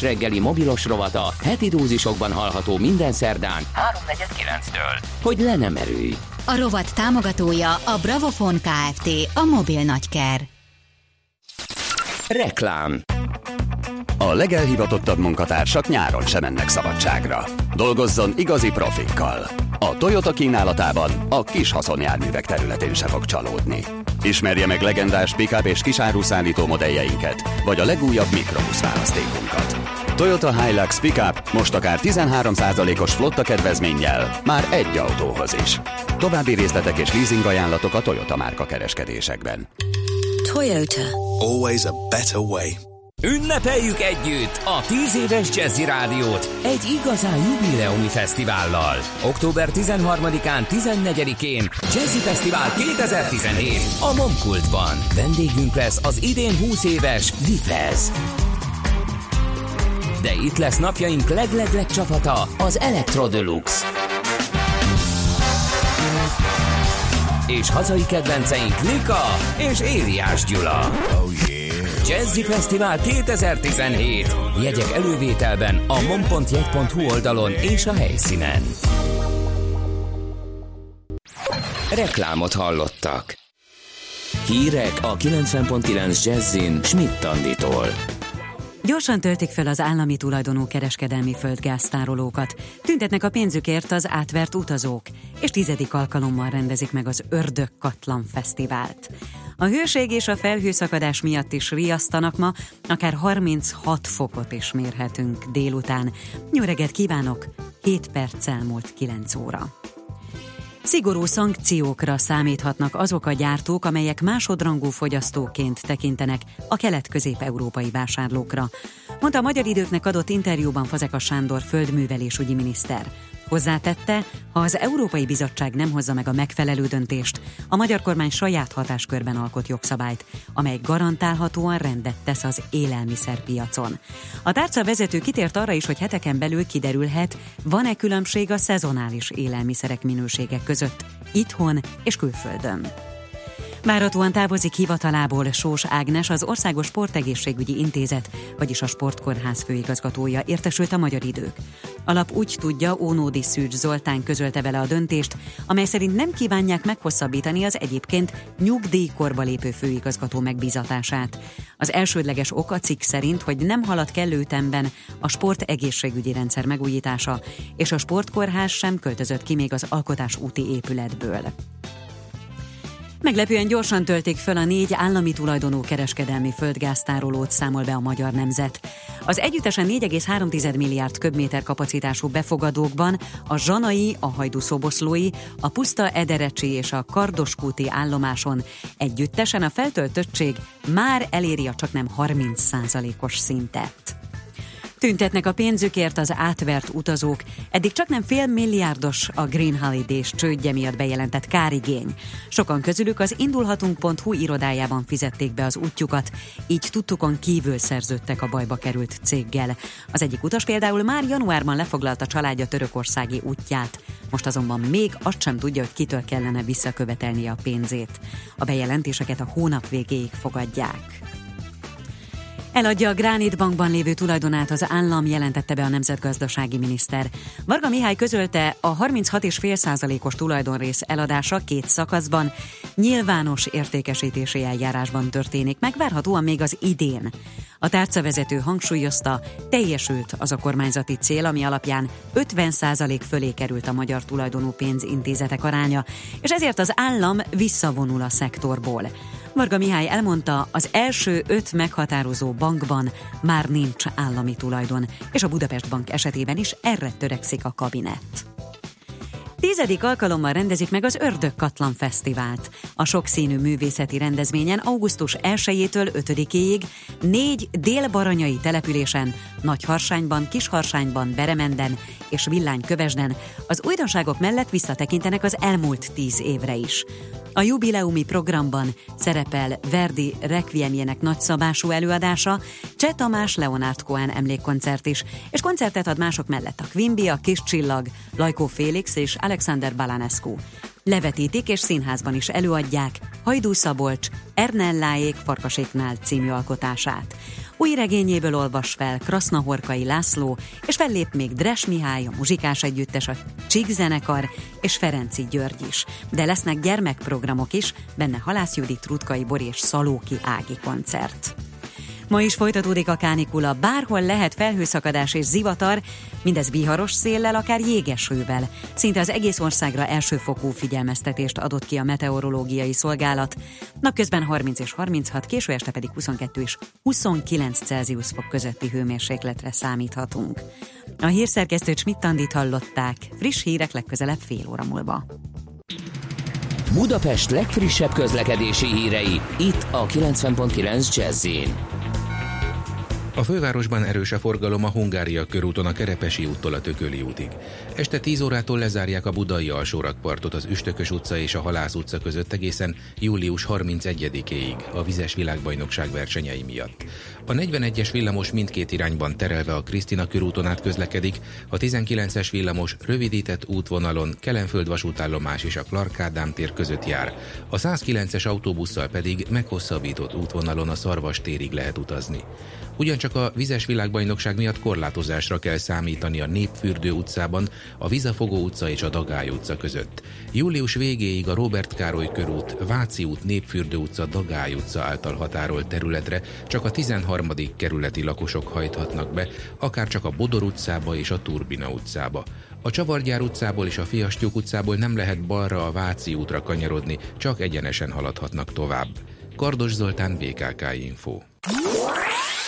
reggeli mobilos rovata heti dózisokban hallható minden szerdán 3.49-től, hogy le nem erőj. A rovat támogatója a Bravofon Kft. A mobil nagyker. Reklám A legelhivatottabb munkatársak nyáron sem mennek szabadságra. Dolgozzon igazi profikkal. A Toyota kínálatában a kis haszonjárművek területén se fog csalódni. Ismerje meg legendás pick és kisáruszállító modelljeinket, vagy a legújabb mikrobusz választékunkat. Toyota Hilux Pickup most akár 13%-os flotta kedvezménnyel, már egy autóhoz is. További részletek és leasing ajánlatok a Toyota márka kereskedésekben. Toyota. Always a better way. Ünnepeljük együtt a 10 éves Jazzy Rádiót egy igazán jubileumi fesztivállal. Október 13-án, 14-én Jazzy Fesztivál 2017 a Momkultban. Vendégünk lesz az idén 20 éves Dipez. De itt lesz napjaink leglegleg csapata, az Electro Deluxe. És hazai kedvenceink Lika és Éliás Gyula. Oh yeah. Jazzy Fesztivál 2017. Jegyek elővételben a mon.jegy.hu oldalon és a helyszínen. Reklámot hallottak. Hírek a 90.9 Jazzin Schmidt Anditól. Gyorsan töltik fel az állami tulajdonú kereskedelmi földgáztárolókat, tüntetnek a pénzükért az átvert utazók, és tizedik alkalommal rendezik meg az Ördög Katlan Fesztivált. A hőség és a felhőszakadás miatt is riasztanak ma, akár 36 fokot is mérhetünk délután. Jó kívánok! 7 perc elmúlt 9 óra. Szigorú szankciókra számíthatnak azok a gyártók, amelyek másodrangú fogyasztóként tekintenek a kelet-közép-európai vásárlókra, mondta a Magyar Időknek adott interjúban Fazekas Sándor földművelésügyi miniszter. Hozzátette, ha az Európai Bizottság nem hozza meg a megfelelő döntést, a magyar kormány saját hatáskörben alkot jogszabályt, amely garantálhatóan rendet tesz az élelmiszerpiacon. A tárca vezető kitért arra is, hogy heteken belül kiderülhet, van-e különbség a szezonális élelmiszerek minőségek között, itthon és külföldön. Várhatóan távozik hivatalából Sós Ágnes, az Országos Sportegészségügyi Intézet, vagyis a Sportkórház főigazgatója, értesült a magyar idők. Alap úgy tudja, Ónódi Szűcs Zoltán közölte vele a döntést, amely szerint nem kívánják meghosszabbítani az egyébként nyugdíjkorba lépő főigazgató megbízatását. Az elsődleges ok a cikk szerint, hogy nem halad kellő ütemben a sport egészségügyi rendszer megújítása, és a sportkórház sem költözött ki még az alkotás úti épületből. Meglepően gyorsan töltik föl a négy állami tulajdonú kereskedelmi földgáztárolót, számol be a magyar nemzet. Az együttesen 4,3 milliárd köbméter kapacitású befogadókban a Zsanai, a Hajdú-szoboszlói, a Puszta Ederecsi és a Kardoskúti állomáson együttesen a feltöltöttség már eléri a csaknem 30 os szintet. Tüntetnek a pénzükért az átvert utazók. Eddig csak nem fél milliárdos a Green Holidays csődje miatt bejelentett kárigény. Sokan közülük az indulhatunk.hu irodájában fizették be az útjukat, így tudtukon kívül szerződtek a bajba került céggel. Az egyik utas például már januárban lefoglalta családja törökországi útját. Most azonban még azt sem tudja, hogy kitől kellene visszakövetelnie a pénzét. A bejelentéseket a hónap végéig fogadják. Eladja a Granit Bankban lévő tulajdonát az állam, jelentette be a nemzetgazdasági miniszter. Varga Mihály közölte, a 36,5%-os tulajdonrész eladása két szakaszban nyilvános értékesítési eljárásban történik, megvárhatóan még az idén. A tárcavezető hangsúlyozta, teljesült az a kormányzati cél, ami alapján 50% fölé került a magyar tulajdonú pénzintézetek aránya, és ezért az állam visszavonul a szektorból. Marga Mihály elmondta, az első öt meghatározó bankban már nincs állami tulajdon, és a Budapest Bank esetében is erre törekszik a kabinet. Tizedik alkalommal rendezik meg az Ördög Katlan Fesztivált. A sokszínű művészeti rendezvényen augusztus 1-től 5-ig négy délbaranyai településen, Nagyharsányban, Kisharsányban, Beremenden és Villánykövesden az újdonságok mellett visszatekintenek az elmúlt tíz évre is. A jubileumi programban szerepel Verdi Requiemjének nagyszabású előadása, Cseh Tamás Leonard Cohen emlékkoncert is, és koncertet ad mások mellett a Quimby, a Kis Csillag, Lajkó Félix és Alexander Balanescu. levetítik és színházban is előadják Hajdú Szabolcs Ernelláék Farkaséknál című alkotását. Új regényéből olvas fel Krasznahorkai László, és fellép még Dres Mihály, a muzsikás együttes, a Csík zenekar és Ferenci György is. De lesznek gyermekprogramok is, benne Halász Judit, Rutkai Bor és Szalóki Ági koncert. Ma is folytatódik a kánikula, bárhol lehet felhőszakadás és zivatar, mindez viharos széllel, akár jégesővel. Szinte az egész országra elsőfokú figyelmeztetést adott ki a meteorológiai szolgálat. Napközben 30 és 36, késő este pedig 22 és 29 Celsius fok közötti hőmérsékletre számíthatunk. A hírszerkesztő Csmittandit hallották, friss hírek legközelebb fél óra múlva. Budapest legfrissebb közlekedési hírei, itt a 90.9 jazz a fővárosban erős a forgalom a Hungária körúton a Kerepesi úttól a Tököli útig. Este 10 órától lezárják a budai alsórakpartot az Üstökös utca és a Halász utca között egészen július 31-éig a vizes világbajnokság versenyei miatt. A 41-es villamos mindkét irányban terelve a Krisztina körúton át közlekedik, a 19-es villamos rövidített útvonalon Kelenföld vasútállomás és a Clark Ádám tér között jár, a 109-es autóbusszal pedig meghosszabbított útvonalon a Szarvas térig lehet utazni. Ugyancsak a vizes világbajnokság miatt korlátozásra kell számítani a Népfürdő utcában, a Vizafogó utca és a Dagály utca között. Július végéig a Robert Károly körút, Váci út, Népfürdő utca, Dagály utca által határolt területre csak a 13. kerületi lakosok hajthatnak be, akár csak a Bodor utcába és a Turbina utcába. A Csavargyár utcából és a Fiastyúk utcából nem lehet balra a Váci útra kanyarodni, csak egyenesen haladhatnak tovább. Kardos Zoltán, BKK Info.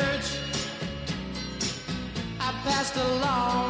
church, I passed along.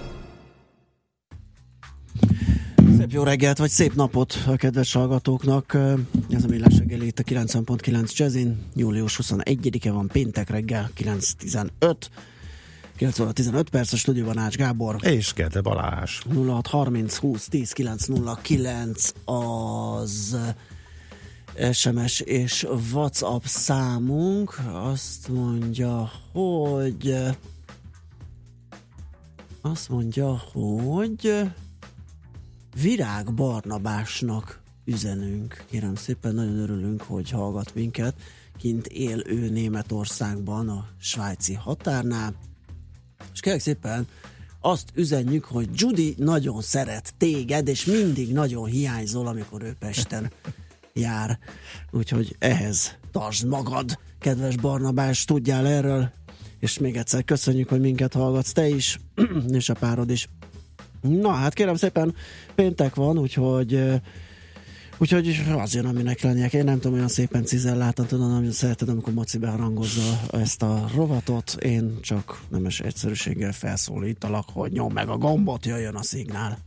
Szép jó reggelt, vagy szép napot a kedves hallgatóknak. Ez a Millás reggel itt a 90.9 Jazzin. Július 21-e van, péntek reggel, 9.15. 9 óra 15 perc, a stúdióban Ács Gábor. És Gede Balázs. 0630 20 10 909 az SMS és WhatsApp számunk. Azt mondja, hogy azt mondja, hogy Virág Barnabásnak üzenünk. Kérem szépen, nagyon örülünk, hogy hallgat minket. Kint él ő Németországban, a svájci határnál. És kérlek szépen, azt üzenjük, hogy Judy nagyon szeret téged, és mindig nagyon hiányzol, amikor ő Pesten jár. Úgyhogy ehhez tartsd magad, kedves Barnabás, tudjál erről, és még egyszer köszönjük, hogy minket hallgatsz te is, és a párod is. Na hát kérem szépen, péntek van, úgyhogy Úgyhogy az jön, aminek lenniek. Én nem tudom, olyan szépen cizelláltan tudom, nagyon szereted, amikor Maci beharangozza ezt a rovatot. Én csak nemes egyszerűséggel felszólítalak, hogy nyom meg a gombot, jöjjön a szignál.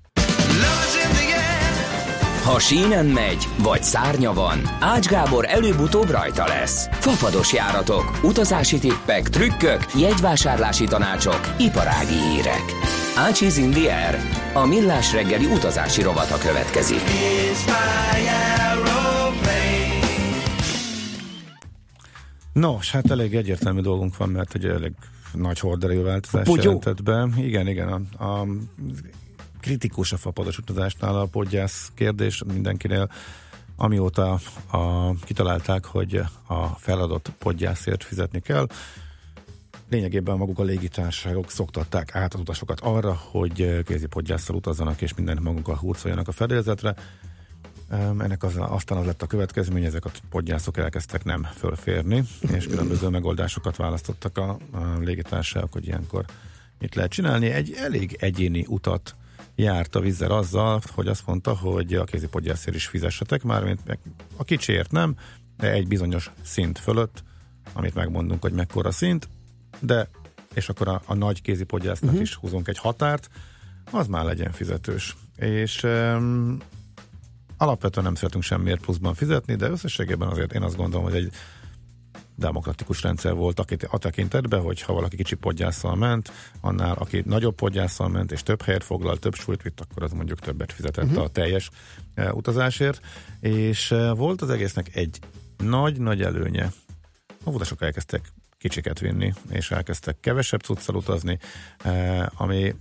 Ha sínen megy, vagy szárnya van, Ács Gábor előbb-utóbb rajta lesz. Fafados járatok, utazási tippek, trükkök, jegyvásárlási tanácsok, iparági hírek. Ácsiz in the air. A millás reggeli utazási rovata következik. Nos, hát elég egyértelmű dolgunk van, mert egy elég nagy horderejű változás Pogyó. jelentett be. Igen, igen, a, a kritikus a fapados utazásnál a podgyász kérdés mindenkinél, amióta a, kitalálták, hogy a feladott podgyászért fizetni kell, lényegében maguk a légitársaságok szoktatták át az utasokat arra, hogy kézi podgyásszal utazzanak, és mindent magunkkal hurcoljanak a fedélzetre. Ennek az, aztán az lett a következmény, ezek a podgyászok elkezdtek nem fölférni, és különböző megoldásokat választottak a, a légitársaságok, hogy ilyenkor mit lehet csinálni. Egy elég egyéni utat járt a vízzel azzal, hogy azt mondta, hogy a kézi podgyászért is fizessetek már, mint meg a kicsiért nem, de egy bizonyos szint fölött, amit megmondunk, hogy mekkora szint, de és akkor a, a nagy kézi podgyásznak uh-huh. is húzunk egy határt, az már legyen fizetős. És um, alapvetően nem szeretünk semmiért pluszban fizetni, de összességében azért én azt gondolom, hogy egy demokratikus rendszer volt a, a tekintetben, hogy ha valaki kicsi podgyásszal ment, annál aki nagyobb podgyásszal ment, és több helyet foglal, több súlyt vitt, akkor az mondjuk többet fizetett uh-huh. a teljes e, utazásért. És e, volt az egésznek egy nagy-nagy előnye. A utasok elkezdtek kicsiket vinni, és elkezdtek kevesebb cuccal utazni, e, ami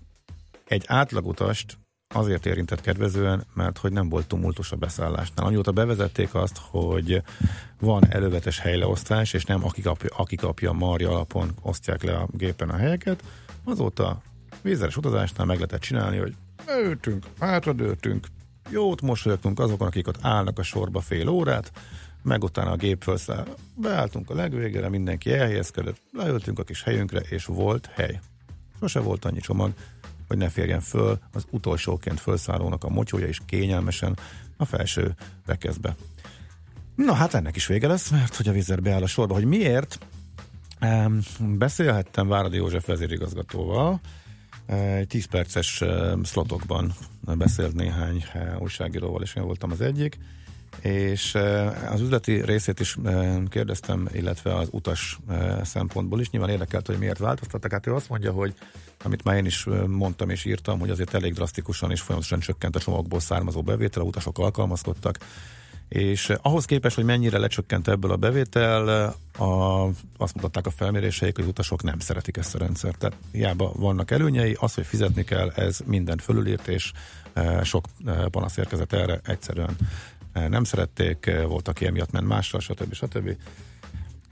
egy átlagutast azért érintett kedvezően, mert hogy nem volt tumultus a beszállásnál. Amióta bevezették azt, hogy van elővetes helyleosztás, és nem aki kapja, aki kapja marja alapon osztják le a gépen a helyeket, azóta vízeres utazásnál meg lehetett csinálni, hogy beültünk, hátradőltünk, jót mosolyogtunk azokon, akik ott állnak a sorba fél órát, meg utána a gép felszáll. Beálltunk a legvégére, mindenki elhelyezkedett, leültünk a kis helyünkre, és volt hely. Sose volt annyi csomag, hogy ne férjen föl az utolsóként felszállónak a motyója is kényelmesen a felső rekeszbe. Na hát ennek is vége lesz, mert hogy a vízzer beáll a sorba. Hogy miért? Um, beszélhettem Váradi József vezérigazgatóval, egy 10 perces szlotokban beszélt néhány uh, újságíróval, és én voltam az egyik, és az üzleti részét is kérdeztem, illetve az utas szempontból is. Nyilván érdekelt, hogy miért változtattak. Hát ő azt mondja, hogy amit már én is mondtam és írtam, hogy azért elég drasztikusan és folyamatosan csökkent a csomagból származó bevétel, a utasok alkalmazkodtak, és ahhoz képest, hogy mennyire lecsökkent ebből a bevétel, a, azt mutatták a felméréseik, hogy az utasok nem szeretik ezt a rendszert. Tehát hiába vannak előnyei, az, hogy fizetni kell, ez mindent fölülírt, és e, sok panasz érkezett erre, egyszerűen nem szerették, e, volt, aki emiatt ment mással, stb. stb.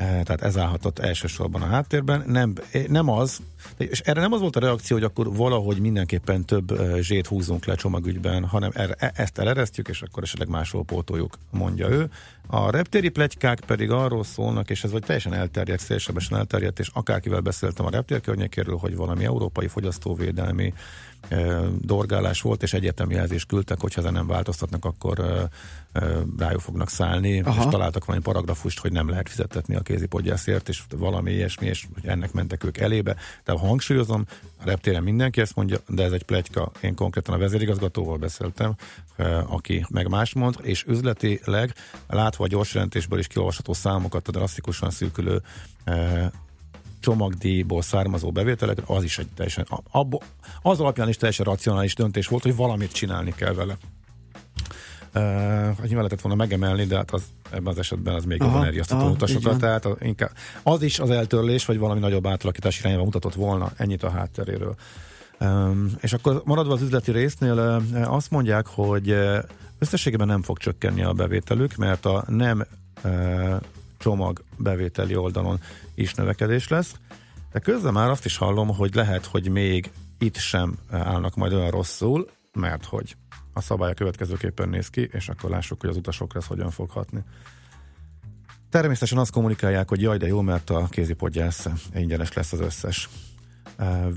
E, Tehát ez állhatott elsősorban a háttérben. Nem, eh, nem az, és erre nem az volt a reakció, hogy akkor valahogy mindenképpen több eh, zsét húzunk le csomagügyben, hanem erre, e- ezt eleresztjük, és akkor esetleg máshol pótoljuk, mondja ő. A reptéri plegykák pedig arról szólnak, és ez vagy teljesen elterjedt, szélsebesen elterjedt, és akárkivel beszéltem a reptér környékéről, hogy valami európai fogyasztóvédelmi dorgálás volt, és egyetemi jelzést küldtek, hogyha ezen nem változtatnak, akkor rájuk fognak szállni, Aha. és találtak valami paragrafust, hogy nem lehet fizetetni a kézipodgyászért, és valami ilyesmi, és hogy ennek mentek ők elébe. De hangsúlyozom, a reptéren mindenki ezt mondja, de ez egy plegyka. Én konkrétan a vezérigazgatóval beszéltem, aki meg más mond, és üzletileg látva a gyors jelentésből is kiolvasható számokat, a drasztikusan szűkülő csomagdíjból származó bevételek, az is egy teljesen, abbo, az alapján is teljesen racionális döntés volt, hogy valamit csinálni kell vele. Uh, nyilván lehetett volna megemelni, de hát az, ebben az esetben az még jobban a utasokat, tehát az, inkább, az is az eltörlés, vagy valami nagyobb átalakítás irányába mutatott volna, ennyit a hátteréről. Um, és akkor maradva az üzleti résznél uh, azt mondják, hogy uh, összességében nem fog csökkenni a bevételük, mert a nem csomag bevételi oldalon is növekedés lesz. De közben már azt is hallom, hogy lehet, hogy még itt sem állnak majd olyan rosszul, mert hogy a szabály következőképpen néz ki, és akkor lássuk, hogy az utasokra ez hogyan fog hatni. Természetesen azt kommunikálják, hogy jaj, de jó, mert a kézipodgyász ingyenes lesz az összes.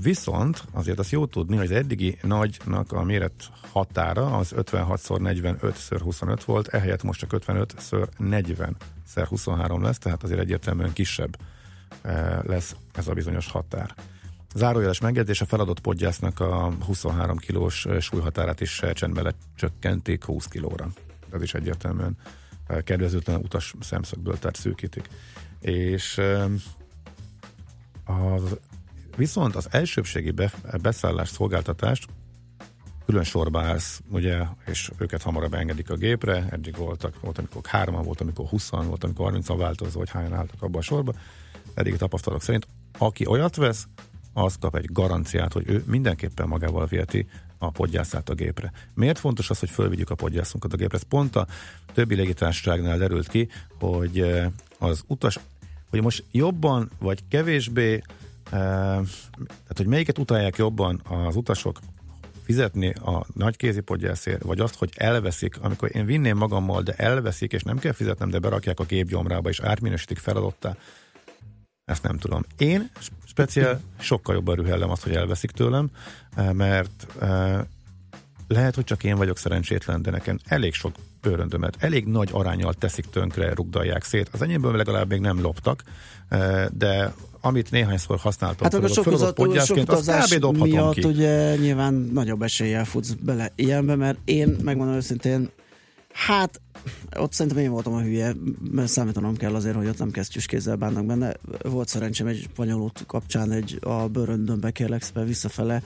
Viszont azért azt jó tudni, hogy az eddigi nagynak a méret határa az 56x45x25 volt, ehelyett most csak 55x40x23 lesz, tehát azért egyértelműen kisebb lesz ez a bizonyos határ. Zárójeles megjegyzés, a feladott podgyásznak a 23 kilós súlyhatárát is csendben lecsökkentik 20 kilóra. Ez is egyértelműen kedvezőtlen utas szemszögből, tehát szűkítik. És az, viszont az elsőbségi be, beszállás szolgáltatást külön sorba állsz, ugye, és őket hamarabb engedik a gépre, eddig voltak, volt amikor hárman, volt amikor 20 volt amikor 30 változó, hogy hányan álltak abba a sorba, eddig tapasztalatok szerint, aki olyat vesz, az kap egy garanciát, hogy ő mindenképpen magával viheti a podgyászát a gépre. Miért fontos az, hogy fölvigyük a podgyászunkat a gépre? Ez pont a többi légitársaságnál derült ki, hogy eh, az utas, hogy most jobban vagy kevésbé, tehát hogy melyiket utalják jobban az utasok fizetni a nagykézi podgyászért, vagy azt, hogy elveszik, amikor én vinném magammal, de elveszik, és nem kell fizetnem, de berakják a gépgyomrába, és átminősítik feladattá, ezt nem tudom. Én speciál sokkal jobban rühellem azt, hogy elveszik tőlem, mert eh, lehet, hogy csak én vagyok szerencsétlen, de nekem elég sok bőröndömet, elég nagy arányal teszik tönkre, rugdalják szét. Az enyémből legalább még nem loptak, de amit néhányszor használtam, hát a sok, utazás miatt ki. ugye nyilván nagyobb eséllyel futsz bele ilyenbe, mert én megmondom őszintén, hát ott szerintem én voltam a hülye, mert számítanom kell azért, hogy ott nem kesztyűs kézzel bánnak benne. Volt szerencsém egy spanyolút kapcsán egy a bőröndönbe kérlek visszafele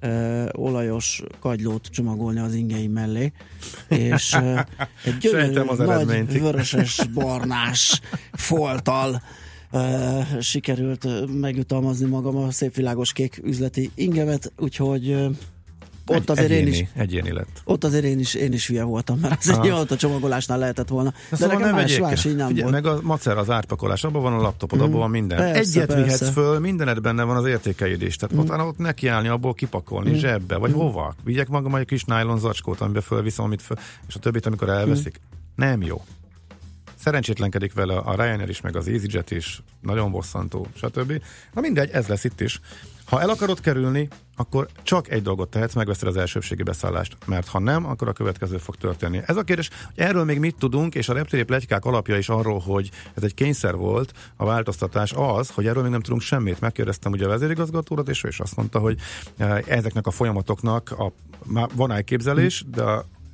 ö, olajos kagylót csomagolni az ingeim mellé, és ö, egy gyönyörű, az nagy vöröses, barnás folttal sikerült megjutalmazni magam a szép világos kék üzleti ingemet, úgyhogy ott azért egyéni, én is, egyéni lett. Ott azért én is, én is hülye voltam, mert az egy a csomagolásnál lehetett volna. De, De szóval nem más, más így nem Figyelj, volt. meg a macer, az átpakolás, abban van a laptopod, mm. abban van minden. Persze, Egyet persze. vihetsz föl, mindened benne van az értékeid is. Tehát mm. ott, ott nekiállni, abból kipakolni, mm. zsebbe, vagy mm. hova. Vigyek magam egy kis nylon zacskót, amiben fölviszem, amit föl, és a többit, amikor elveszik. Mm. Nem jó. Szerencsétlenkedik vele a Ryanair is, meg az EasyJet is, nagyon bosszantó, stb. Na mindegy, ez lesz itt is. Ha el akarod kerülni, akkor csak egy dolgot tehetsz, megveszed az elsőbségi beszállást, mert ha nem, akkor a következő fog történni. Ez a kérdés, hogy erről még mit tudunk, és a reptéri plegykák alapja is arról, hogy ez egy kényszer volt, a változtatás az, hogy erről még nem tudunk semmit. Megkérdeztem ugye a vezérigazgatórat, és ő is azt mondta, hogy eh, ezeknek a folyamatoknak a, van elképzelés, de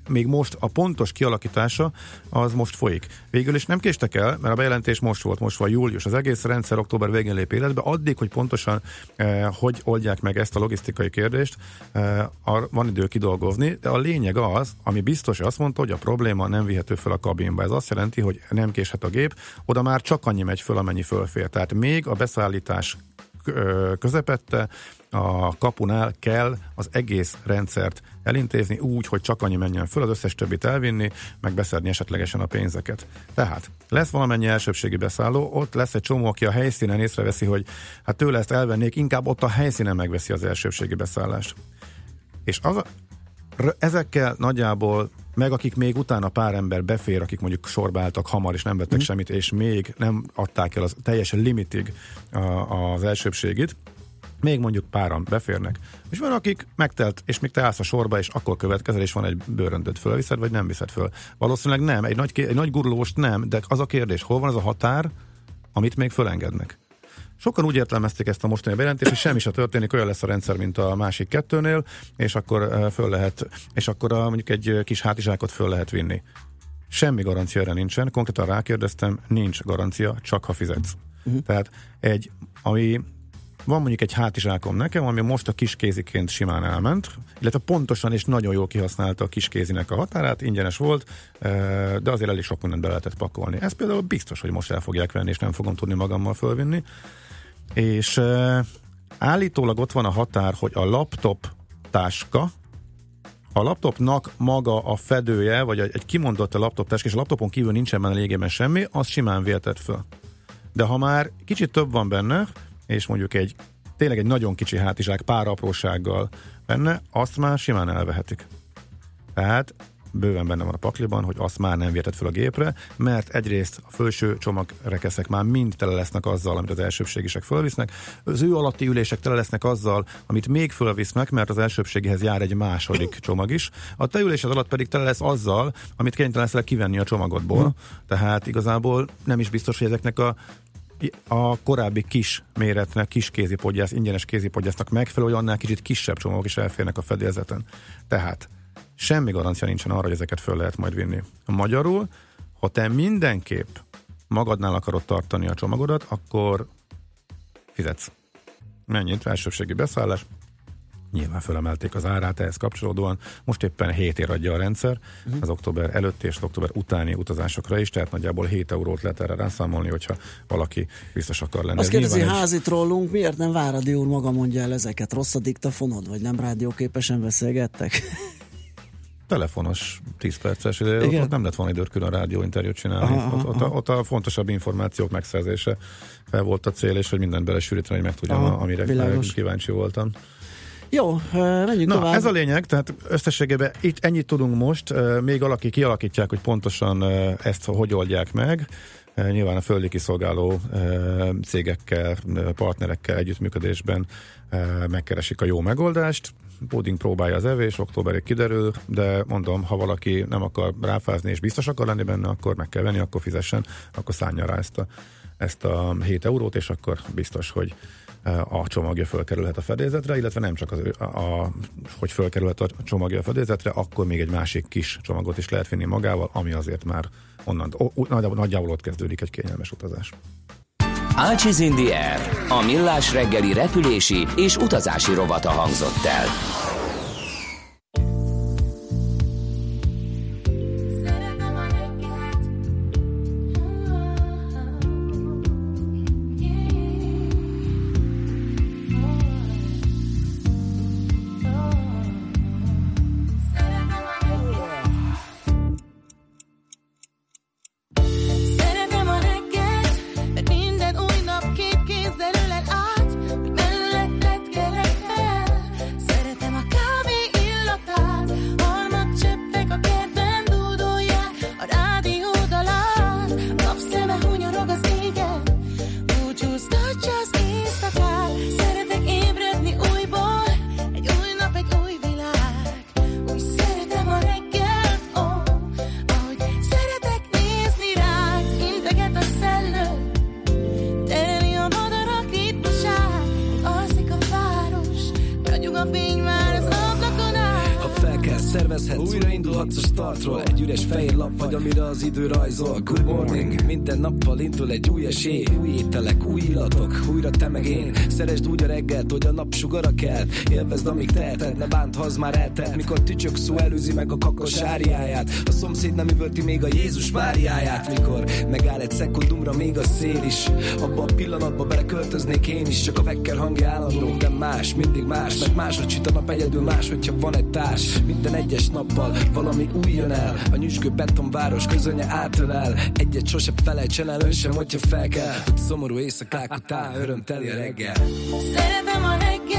még most a pontos kialakítása az most folyik. Végül is nem késtek el, mert a bejelentés most volt, most van július, az egész rendszer október végén lép életbe, addig, hogy pontosan eh, hogy oldják meg ezt a logisztikai kérdést, eh, van idő kidolgozni, de a lényeg az, ami biztos, azt mondta, hogy a probléma nem vihető fel a kabinba. Ez azt jelenti, hogy nem késhet a gép, oda már csak annyi megy föl, amennyi fölfér. Tehát még a beszállítás közepette a kapunál kell az egész rendszert elintézni úgy, hogy csak annyi menjen föl, az összes többit elvinni, meg beszedni esetlegesen a pénzeket. Tehát lesz valamennyi elsőbségi beszálló, ott lesz egy csomó, aki a helyszínen észreveszi, hogy hát tőle ezt elvennék, inkább ott a helyszínen megveszi az elsőbségi beszállást. És az, ezekkel nagyjából, meg akik még utána pár ember befér, akik mondjuk sorba álltak hamar, és nem vettek mm. semmit, és még nem adták el az teljes limitig a, az elsőbségit, még mondjuk páran beférnek. És van, akik megtelt, és még te állsz a sorba, és akkor következel, és van egy bőröndöt fölviszed, vagy nem viszed föl. Valószínűleg nem, egy nagy, egy nagy gurulóst nem, de az a kérdés, hol van az a határ, amit még fölengednek. Sokan úgy értelmezték ezt a mostani bejelentést, hogy semmi se történik, olyan lesz a rendszer, mint a másik kettőnél, és akkor föl lehet, és akkor a, mondjuk egy kis hátizsákot föl lehet vinni. Semmi garancia erre nincsen, konkrétan rákérdeztem, nincs garancia, csak ha fizetsz. Uh-huh. Tehát egy, ami van mondjuk egy hátizsákom nekem, ami most a kiskéziként simán elment, illetve pontosan és nagyon jól kihasználta a kiskézinek a határát, ingyenes volt, de azért elég sok mindent be lehetett pakolni. Ez például biztos, hogy most el fogják venni, és nem fogom tudni magammal fölvinni. És állítólag ott van a határ, hogy a laptop táska, a laptopnak maga a fedője, vagy egy kimondott a laptop táska, és a laptopon kívül nincsen benne légében semmi, az simán véltett föl. De ha már kicsit több van benne, és mondjuk egy tényleg egy nagyon kicsi hátizsák pár aprósággal benne, azt már simán elvehetik. Tehát bőven benne van a pakliban, hogy azt már nem vérted fel a gépre, mert egyrészt a felső csomagrekeszek már mind tele lesznek azzal, amit az elsőbségisek fölvisznek, az ő alatti ülések tele lesznek azzal, amit még fölvisznek, mert az elsőbségihez jár egy második csomag is. A te ülésed alatt pedig tele lesz azzal, amit kénytelen leszel kivenni a csomagodból. Hmm. Tehát igazából nem is biztos, hogy ezeknek a a korábbi kis méretnek, kis kézipodgyász, ingyenes kézipodgyásznak megfelelő, hogy annál kicsit kisebb csomagok is elférnek a fedélzeten. Tehát semmi garancia nincsen arra, hogy ezeket föl lehet majd vinni. Magyarul, ha te mindenképp magadnál akarod tartani a csomagodat, akkor fizetsz. Mennyit? Elsőbségi beszállás, Nyilván fölemelték az árát ehhez kapcsolódóan. Most éppen 7 ér adja a rendszer, uh-huh. az október előtti és október utáni utazásokra is, tehát nagyjából 7 eurót lehet erre rászámolni, hogyha valaki biztos akar lenni. Azt kérdezi házit rólunk, miért nem Váradi úr maga mondja el ezeket? Rossz a diktafonod, vagy nem rádióképesen beszélgettek? telefonos 10 perces, de ott, ott nem lett volna időt külön rádióinterjút csinálni. Aha, ott, ott, a, ott a fontosabb információk megszerzése fel volt a cél, és hogy mindent belesűríteni, hogy megtudjam, aha, amire világos. kíváncsi voltam. Jó, menjünk Na, tovább. ez a lényeg, tehát összességében itt ennyit tudunk most, még alaki kialakítják, hogy pontosan ezt hogy oldják meg. Nyilván a földi kiszolgáló cégekkel, partnerekkel együttműködésben megkeresik a jó megoldást. Puding próbálja az evés, októberig kiderül, de mondom, ha valaki nem akar ráfázni és biztos akar lenni benne, akkor meg kell venni, akkor fizessen, akkor szállja rá ezt a, ezt a 7 eurót, és akkor biztos, hogy a csomagja fölkerülhet a fedélzetre, illetve nem csak az, a, a, hogy fölkerülhet a csomagja a fedélzetre, akkor még egy másik kis csomagot is lehet vinni magával, ami azért már onnan, o, nagyjából, nagyjából ott kezdődik egy kényelmes utazás. Ácsiz Air, a millás reggeli repülési és utazási rovata hangzott el. Teheted, ne bánt, ha az már eltelt Mikor tücsök szó előzi meg a kakos áriáját. A szomszéd nem üvölti még a Jézus Máriáját Mikor megáll egy szekundumra még a szél is. Abba a pillanatba beleköltöznék én is Csak a vekker hangja állandó, minden más, mindig más Mert máshogy süt a nap egyedül más, hogyha van egy társ. Minden egyes nappal valami új jön el. A nyüzsgő betonváros közönye átölel. Egyet sose felejtsen el, ön sem, hogyha fel kell. Hogy szomorú éjszakák után örömteli a reggel. Szeretem a reggel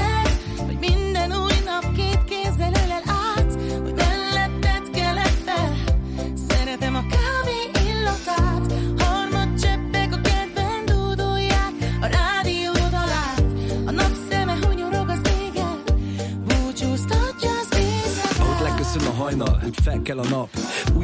hogy fel kell a nap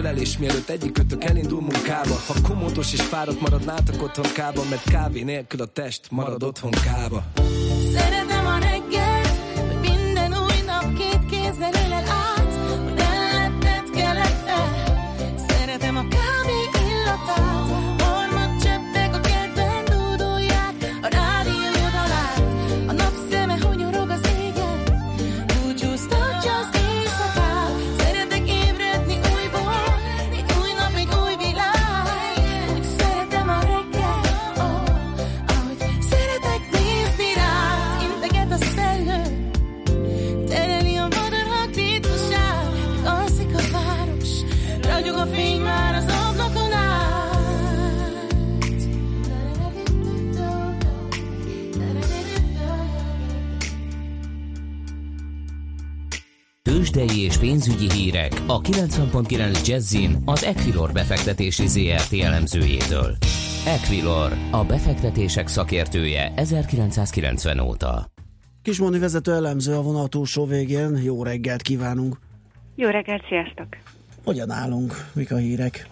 ölelés mielőtt egyikőtök elindul munkába Ha komótos és fáradt maradnátok otthon kába Mert kávé nélkül a test marad otthon kába. Szeretem a reggelt, Tőzsdei és pénzügyi hírek a 90.9 Jazzin az Equilor befektetési ZRT elemzőjétől. Equilor, a befektetések szakértője 1990 óta. Kismondi vezető elemző a vonal túlsó végén. Jó reggelt kívánunk! Jó reggelt, sziasztok! Hogyan állunk? Mik a hírek?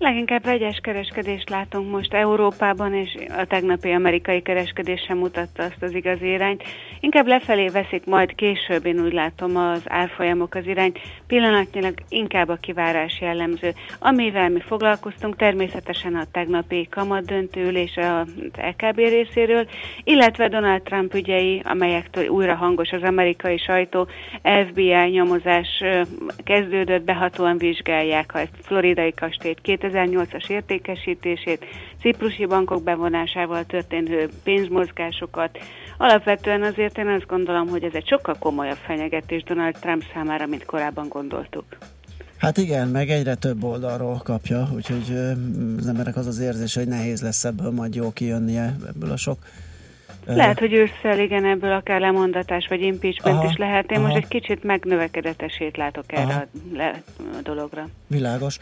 Leginkább vegyes kereskedést látunk most Európában, és a tegnapi amerikai kereskedés sem mutatta azt az igazi irányt. Inkább lefelé veszik majd később, én úgy látom az árfolyamok az irányt. Pillanatnyilag inkább a kivárás jellemző. Amivel mi foglalkoztunk, természetesen a tegnapi kamat döntőülés az LKB részéről, illetve Donald Trump ügyei, amelyektől újra hangos az amerikai sajtó, FBI nyomozás kezdődött, behatóan vizsgálják a floridai kastélyt 2008-as értékesítését, ciprusi bankok bevonásával történő pénzmozgásokat. Alapvetően azért én azt gondolom, hogy ez egy sokkal komolyabb fenyegetés Donald Trump számára, mint korábban gondoltuk. Hát igen, meg egyre több oldalról kapja, úgyhogy az emberek az az érzés, hogy nehéz lesz ebből majd jó kijönnie ebből a sok Lehet, hogy ősszel igen, ebből akár lemondatás vagy impeachment Aha, is lehet. Én aha. most egy kicsit megnövekedett esélyt látok erre Aha. a dologra. Világos.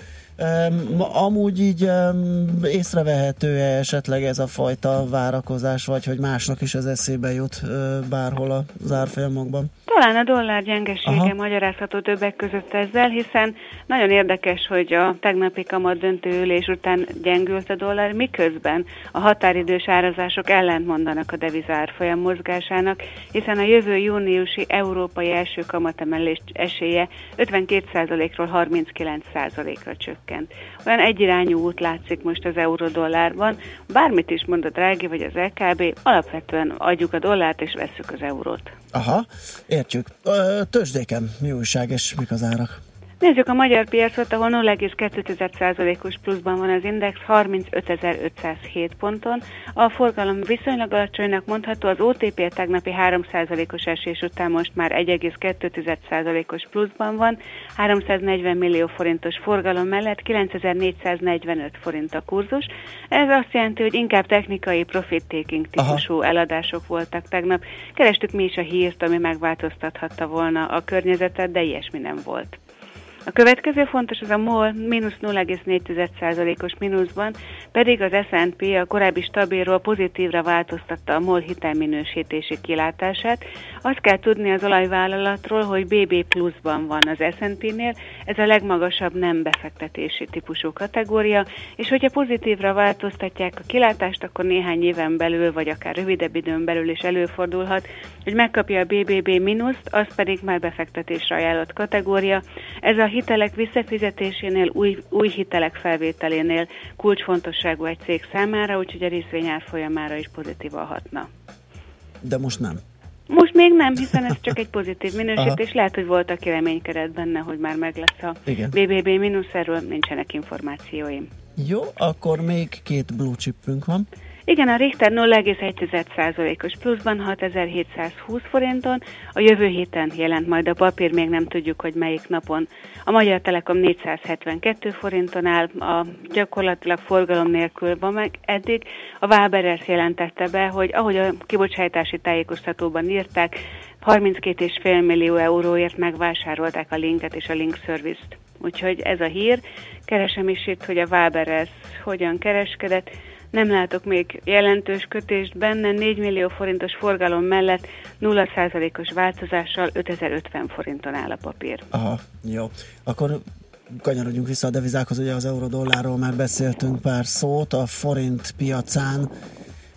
Amúgy így um, észrevehető-e esetleg ez a fajta várakozás, vagy hogy másnak is az eszébe jut bárhol a zárfolyamokban? Talán a dollár gyengesége Aha. magyarázható többek között ezzel, hiszen nagyon érdekes, hogy a tegnapi kamat döntőülés után gyengült a dollár, miközben a határidős árazások ellentmondanak a devizárfolyam mozgásának, hiszen a jövő júniusi európai első kamatemelés esélye 52%-ról 39%-ra csökkent. Olyan egyirányú út látszik most az euró-dollárban, bármit is mond a drági vagy az LKB, alapvetően adjuk a dollárt és vesszük az eurót. Aha, értjük. Tőzsdéken mi újság és mik az árak? Nézzük a magyar piacot, ahol 0,2%-os pluszban van az index 35.507 ponton. A forgalom viszonylag alacsonynak mondható, az OTP a tegnapi 3%-os esés után most már 1,2%-os pluszban van, 340 millió forintos forgalom mellett 9445 forint a kurzus. Ez azt jelenti, hogy inkább technikai profit-taking típusú eladások voltak tegnap. Kerestük mi is a hírt, ami megváltoztathatta volna a környezetet, de ilyesmi nem volt. A következő fontos az a MOL mínusz 0,4%-os mínuszban, pedig az S&P a korábbi stabilról pozitívra változtatta a MOL hitelminősítési kilátását. Azt kell tudni az olajvállalatról, hogy BB pluszban van az S&P-nél, ez a legmagasabb nem befektetési típusú kategória, és hogyha pozitívra változtatják a kilátást, akkor néhány éven belül, vagy akár rövidebb időn belül is előfordulhat, hogy megkapja a BBB mínuszt, az pedig már befektetésre ajánlott kategória. Ez a hitelek visszafizetésénél, új, új hitelek felvételénél kulcsfontosságú egy cég számára, úgyhogy a részvényár folyamára is pozitívan hatna. De most nem. Most még nem, hiszen ez csak egy pozitív minősítés. Lehet, hogy volt, aki reménykedett benne, hogy már meg lesz a Igen. BBB mínusz, erről nincsenek információim. Jó, akkor még két blue chipünk van. Igen, a Richter 0,1%-os pluszban 6720 forinton, a jövő héten jelent majd a papír, még nem tudjuk, hogy melyik napon. A Magyar Telekom 472 forinton áll, a gyakorlatilag forgalom nélkül van meg eddig. A Waberers jelentette be, hogy ahogy a kibocsátási tájékoztatóban írták, 32,5 millió euróért megvásárolták a linket és a link service-t. Úgyhogy ez a hír. Keresem is itt, hogy a Waberers hogyan kereskedett. Nem látok még jelentős kötést benne, 4 millió forintos forgalom mellett 0%-os változással 5050 forinton áll a papír. Aha, jó. Akkor kanyarodjunk vissza a devizákhoz, ugye az euró-dollárról már beszéltünk pár szót, a forint piacán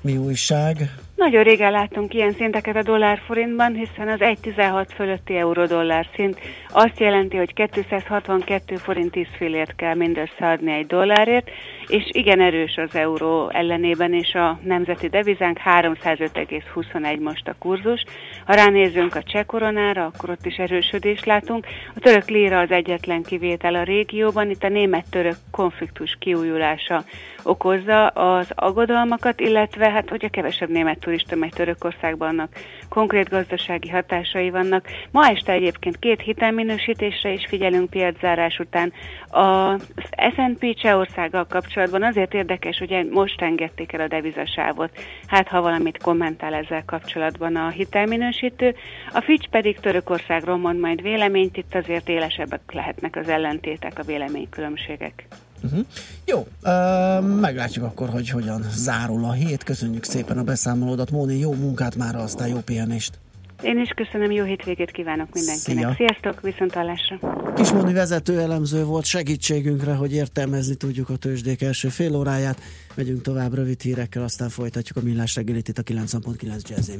mi újság? Nagyon régen láttunk ilyen szinteket a dollár forintban, hiszen az 1,16 fölötti euró-dollár szint azt jelenti, hogy 262 forint 10 fillért kell mindössze adni egy dollárért, és igen erős az euró ellenében, és a nemzeti devizánk 305,21 most a kurzus. Ha ránézünk a cseh koronára, akkor ott is erősödést látunk. A török líra az egyetlen kivétel a régióban, itt a német-török konfliktus kiújulása okozza az aggodalmakat, illetve hát hogyha kevesebb német turista megy Törökországban, annak konkrét gazdasági hatásai vannak. Ma este egyébként két hitelminősítésre is figyelünk piaczárás után. Az S&P Csehországgal kapcsolatban azért érdekes, hogy most engedték el a devizasávot. Hát ha valamit kommentál ezzel kapcsolatban a hitelminősítő. A Fitch pedig Törökországról mond majd véleményt, itt azért élesebbek lehetnek az ellentétek, a véleménykülönbségek. Uh-huh. Jó, uh, meglátjuk akkor, hogy hogyan zárul a hét. Köszönjük szépen a beszámolódat, Móni, jó munkát már, aztán jó pihenést. Én is köszönöm, jó hétvégét kívánok mindenkinek. Szia. Sziasztok, viszont hallásra. Kismoni vezető elemző volt segítségünkre, hogy értelmezni tudjuk a tőzsdék első fél óráját. Megyünk tovább rövid hírekkel, aztán folytatjuk a millás reggelit itt a 9.9 jazzin.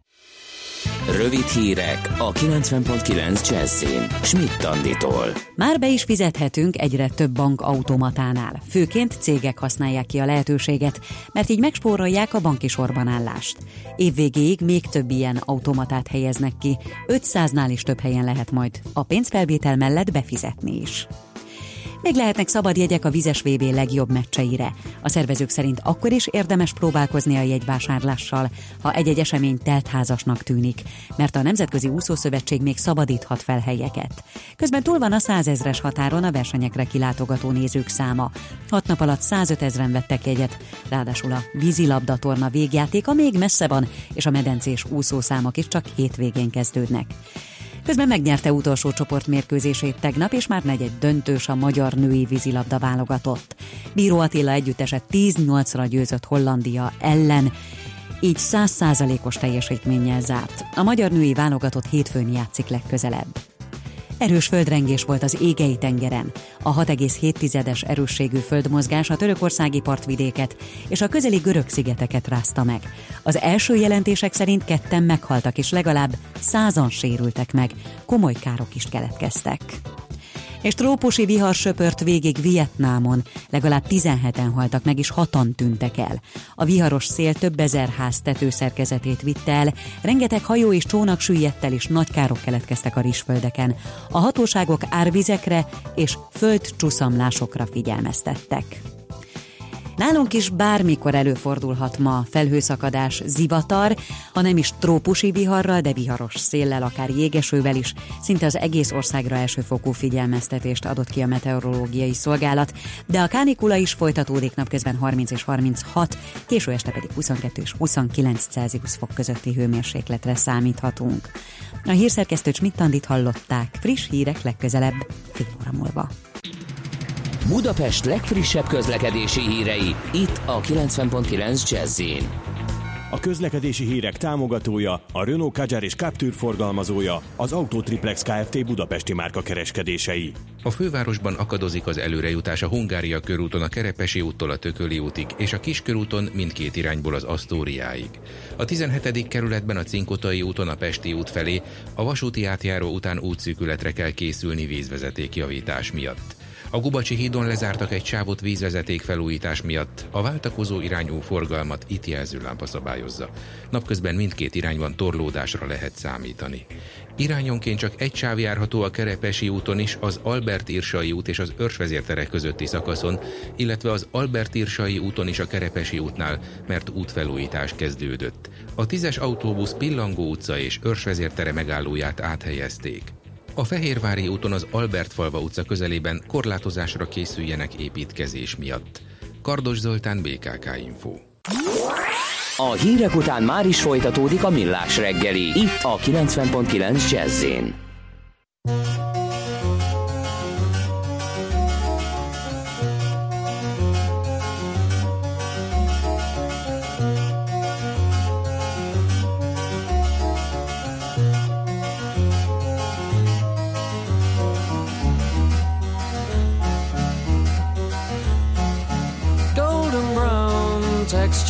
Rövid hírek a 90.9 Jazzin. Schmidt Anditól. Már be is fizethetünk egyre több bank automatánál. Főként cégek használják ki a lehetőséget, mert így megspórolják a banki sorban állást. Évvégéig még több ilyen automatát helyeznek ki, 500-nál is több helyen lehet majd a pénzfelvétel mellett befizetni is. Még lehetnek szabad jegyek a vizes VB legjobb meccseire. A szervezők szerint akkor is érdemes próbálkozni a jegyvásárlással, ha egy-egy esemény teltházasnak tűnik, mert a Nemzetközi Úszószövetség még szabadíthat fel helyeket. Közben túl van a százezres határon a versenyekre kilátogató nézők száma. Hat nap alatt 105 ezeren vettek jegyet, ráadásul a vízilabdatorna végjátéka még messze van, és a medencés úszószámok is csak hétvégén kezdődnek. Közben megnyerte utolsó csoportmérkőzését tegnap, és már negyed döntős a magyar női vízilabda válogatott. Bíró Attila együttese 10-8-ra győzött Hollandia ellen, így 100%-os teljesítménnyel zárt. A magyar női válogatott hétfőn játszik legközelebb. Erős földrengés volt az égei tengeren. A 6,7-es erősségű földmozgás a törökországi partvidéket és a közeli görög szigeteket rázta meg. Az első jelentések szerint ketten meghaltak és legalább százan sérültek meg. Komoly károk is keletkeztek és trópusi vihar söpört végig Vietnámon. Legalább 17-en haltak meg, és hatan tűntek el. A viharos szél több ezer ház tetőszerkezetét vitte el, rengeteg hajó és csónak süllyedt el, és nagy károk keletkeztek a rizsföldeken. A hatóságok árvizekre és földcsuszamlásokra figyelmeztettek. Nálunk is bármikor előfordulhat ma felhőszakadás, zivatar, ha nem is trópusi viharral, de viharos széllel, akár jégesővel is. Szinte az egész országra elsőfokú figyelmeztetést adott ki a meteorológiai szolgálat, de a kánikula is folytatódik napközben 30 és 36, késő este pedig 22 és 29 Celsius fok közötti hőmérsékletre számíthatunk. A hírszerkesztő Csmittandit hallották, friss hírek legközelebb, fél óra múlva. Budapest legfrissebb közlekedési hírei, itt a 90.9 jazz A közlekedési hírek támogatója, a Renault Kadjar és Captur forgalmazója, az Autotriplex Kft. Budapesti márka kereskedései. A fővárosban akadozik az előrejutás a Hungária körúton a Kerepesi úttól a Tököli útig, és a Kiskörúton mindkét irányból az Asztóriáig. A 17. kerületben a Cinkotai úton a Pesti út felé a vasúti átjáró után útszűkületre kell készülni vízvezeték javítás miatt. A Gubacsi hídon lezártak egy sávot vízvezeték felújítás miatt. A váltakozó irányú forgalmat itt jelző lámpa szabályozza. Napközben mindkét irányban torlódásra lehet számítani. Irányonként csak egy sáv járható a Kerepesi úton is, az Albert Irsai út és az Őrsvezértere közötti szakaszon, illetve az Albert Irsai úton is a Kerepesi útnál, mert útfelújítás kezdődött. A tízes autóbusz Pillangó utca és Őrsvezértere megállóját áthelyezték. A Fehérvári úton az Albert Falva utca közelében korlátozásra készüljenek építkezés miatt. Kardos Zoltán, BKK Info. A hírek után már is folytatódik a millás reggeli, itt a 90.9 jazz